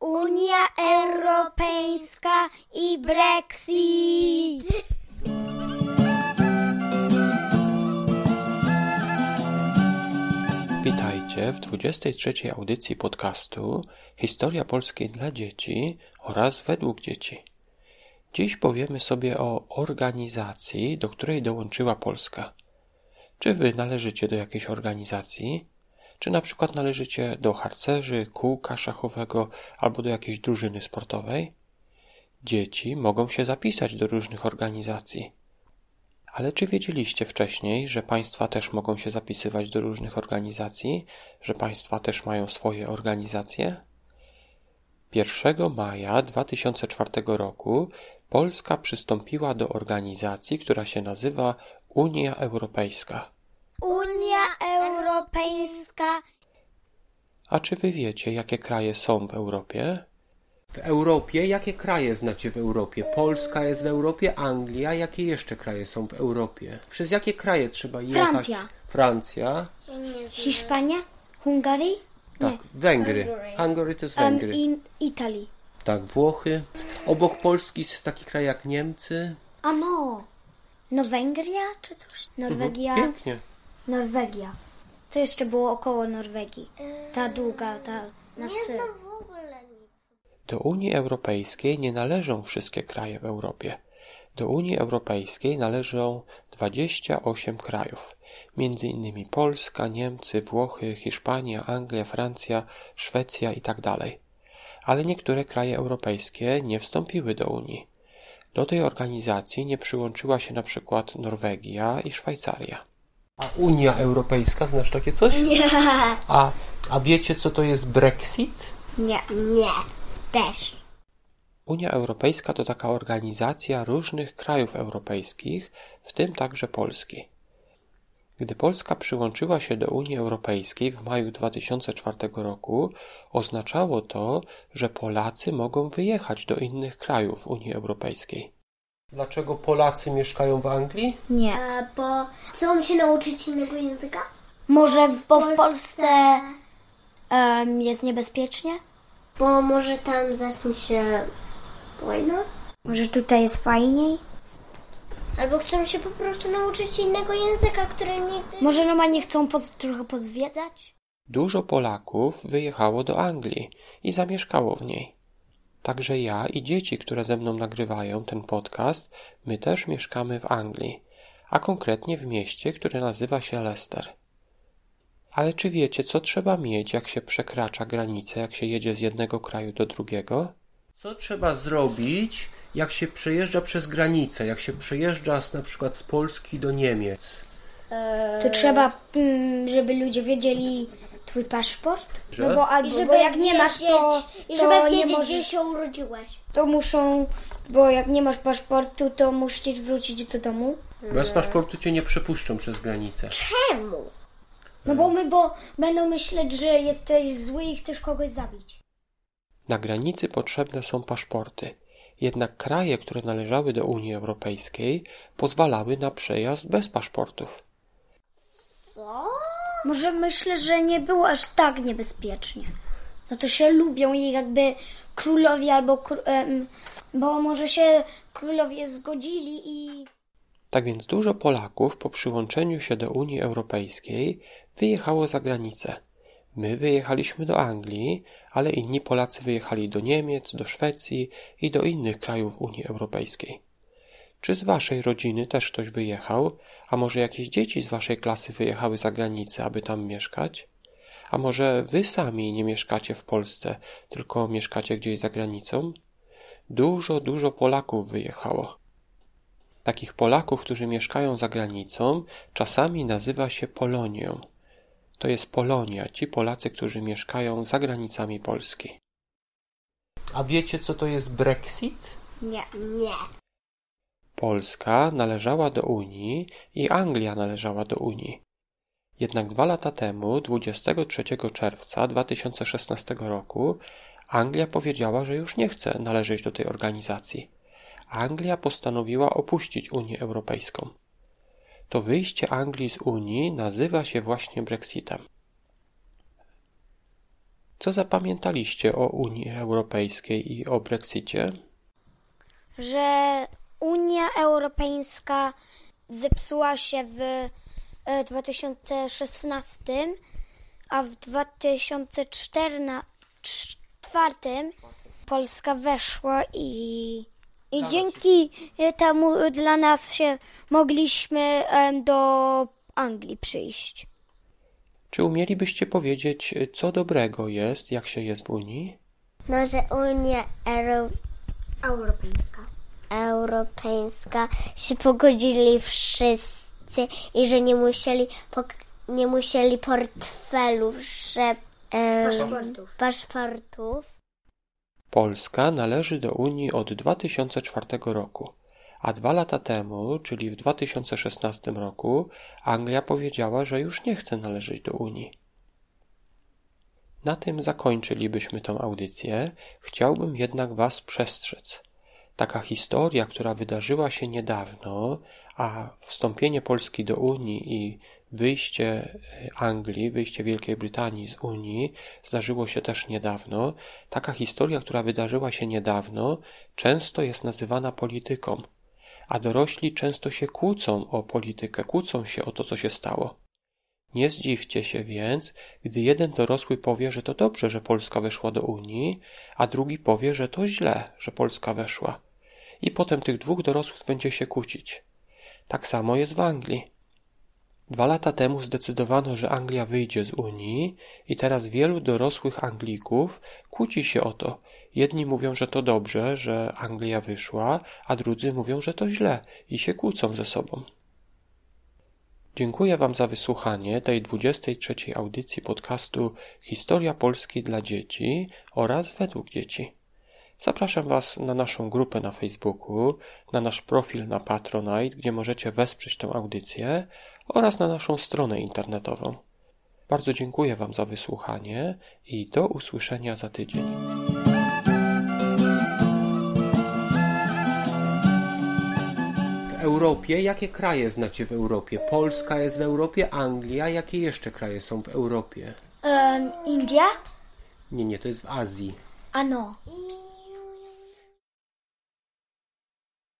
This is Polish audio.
Unia Europejska i Brexit. Witajcie w 23. audycji podcastu Historia Polskiej dla dzieci oraz według dzieci. Dziś powiemy sobie o organizacji, do której dołączyła Polska. Czy wy należycie do jakiejś organizacji? Czy na przykład należycie do harcerzy, kółka szachowego albo do jakiejś drużyny sportowej? Dzieci mogą się zapisać do różnych organizacji. Ale czy wiedzieliście wcześniej, że państwa też mogą się zapisywać do różnych organizacji, że państwa też mają swoje organizacje? 1 maja 2004 roku Polska przystąpiła do organizacji, która się nazywa Unia Europejska. Unia Europejska. A czy wy wiecie, jakie kraje są w Europie? W Europie? Jakie kraje znacie w Europie? Polska jest w Europie, Anglia. Jakie jeszcze kraje są w Europie? Przez jakie kraje trzeba jechać? Francja. Francja. Hiszpania? Hungarii? Tak, Węgry. Hungary to jest Um, Węgry. in Italii. Tak, Włochy. Obok Polski jest taki kraj jak Niemcy. A no. No Węgria czy coś? Norwegia? Pięknie. Norwegia. Co jeszcze było około Norwegii? Ta długa, ta na syl. Do Unii Europejskiej nie należą wszystkie kraje w Europie. Do Unii Europejskiej należą 28 krajów, między innymi Polska, Niemcy, Włochy, Hiszpania, Anglia, Francja, Szwecja itd. Ale niektóre kraje europejskie nie wstąpiły do Unii. Do tej organizacji nie przyłączyła się na przykład Norwegia i Szwajcaria. A Unia Europejska, znasz takie coś? Nie. A, a wiecie co to jest Brexit? Nie. Nie. Też. Unia Europejska to taka organizacja różnych krajów europejskich, w tym także Polski. Gdy Polska przyłączyła się do Unii Europejskiej w maju 2004 roku, oznaczało to, że Polacy mogą wyjechać do innych krajów Unii Europejskiej. Dlaczego Polacy mieszkają w Anglii? Nie. A, bo chcą się nauczyć innego języka? Może bo w Polsce em, jest niebezpiecznie? Bo może tam zacznie się wojna? Może tutaj jest fajniej? Albo chcą się po prostu nauczyć innego języka, który nigdy... Może normalnie chcą poz, trochę pozwiedzać? Dużo Polaków wyjechało do Anglii i zamieszkało w niej. Także ja i dzieci, które ze mną nagrywają ten podcast, my też mieszkamy w Anglii, a konkretnie w mieście, które nazywa się Leicester. Ale czy wiecie, co trzeba mieć, jak się przekracza granicę, jak się jedzie z jednego kraju do drugiego? Co trzeba zrobić, jak się przejeżdża przez granicę, jak się przejeżdża z, na przykład z Polski do Niemiec? To trzeba, mm, żeby ludzie wiedzieli twój paszport? Że? No bo albo I żeby bo jak nie masz, to, I to żeby nie wiedzieć, gdzie możesz, się urodziłeś. to muszą, bo jak nie masz paszportu, to musisz wrócić do domu. Bez paszportu cię nie przepuszczą przez granicę. Czemu? No bo my, bo będą myśleć, że jesteś zły i chcesz kogoś zabić. Na granicy potrzebne są paszporty. Jednak kraje, które należały do Unii Europejskiej, pozwalały na przejazd bez paszportów. Co? Może myślę, że nie było aż tak niebezpiecznie. No to się lubią i jakby królowie albo, bo może się królowie zgodzili i Tak więc dużo Polaków po przyłączeniu się do Unii Europejskiej wyjechało za granicę. My wyjechaliśmy do Anglii, ale inni Polacy wyjechali do Niemiec, do Szwecji i do innych krajów Unii Europejskiej. Czy z waszej rodziny też ktoś wyjechał? A może jakieś dzieci z waszej klasy wyjechały za granicę, aby tam mieszkać? A może wy sami nie mieszkacie w Polsce, tylko mieszkacie gdzieś za granicą? Dużo, dużo Polaków wyjechało. Takich Polaków, którzy mieszkają za granicą, czasami nazywa się Polonią. To jest Polonia, ci Polacy, którzy mieszkają za granicami Polski. A wiecie co to jest Brexit? nie. Nie. Polska należała do Unii i Anglia należała do Unii. Jednak dwa lata temu, 23 czerwca 2016 roku, Anglia powiedziała, że już nie chce należeć do tej organizacji. Anglia postanowiła opuścić Unię Europejską. To wyjście Anglii z Unii nazywa się właśnie Brexitem. Co zapamiętaliście o Unii Europejskiej i o Brexicie? Że Unia Europejska zepsuła się w e, 2016, a w 2004 Polska weszła i, i dzięki temu dla nas się mogliśmy do Anglii przyjść. Czy umielibyście powiedzieć, co dobrego jest, jak się jest w Unii? No, że Unia Euro- Europejska. Europejska się pogodzili wszyscy i że nie musieli, pok- nie musieli portfelów, że, Paszportów. paszportów. Polska należy do Unii od 2004 roku, a dwa lata temu, czyli w 2016 roku, Anglia powiedziała, że już nie chce należeć do Unii. Na tym zakończylibyśmy tą audycję. Chciałbym jednak Was przestrzec. Taka historia, która wydarzyła się niedawno, a wstąpienie Polski do Unii i wyjście e, Anglii, wyjście Wielkiej Brytanii z Unii zdarzyło się też niedawno. Taka historia, która wydarzyła się niedawno, często jest nazywana polityką, a dorośli często się kłócą o politykę, kłócą się o to, co się stało. Nie zdziwcie się więc, gdy jeden dorosły powie, że to dobrze, że Polska weszła do Unii, a drugi powie, że to źle, że Polska weszła. I potem tych dwóch dorosłych będzie się kłócić. Tak samo jest w Anglii. Dwa lata temu zdecydowano, że Anglia wyjdzie z Unii i teraz wielu dorosłych Anglików kłóci się o to. Jedni mówią, że to dobrze, że Anglia wyszła, a drudzy mówią, że to źle i się kłócą ze sobą. Dziękuję Wam za wysłuchanie tej 23. audycji podcastu Historia Polski dla dzieci oraz według dzieci. Zapraszam Was na naszą grupę na Facebooku, na nasz profil na Patronite, gdzie możecie wesprzeć tę audycję oraz na naszą stronę internetową. Bardzo dziękuję Wam za wysłuchanie i do usłyszenia za tydzień. W Europie, jakie kraje znacie w Europie? Polska jest w Europie, Anglia, jakie jeszcze kraje są w Europie? Em, India? Nie, nie, to jest w Azji. Ano.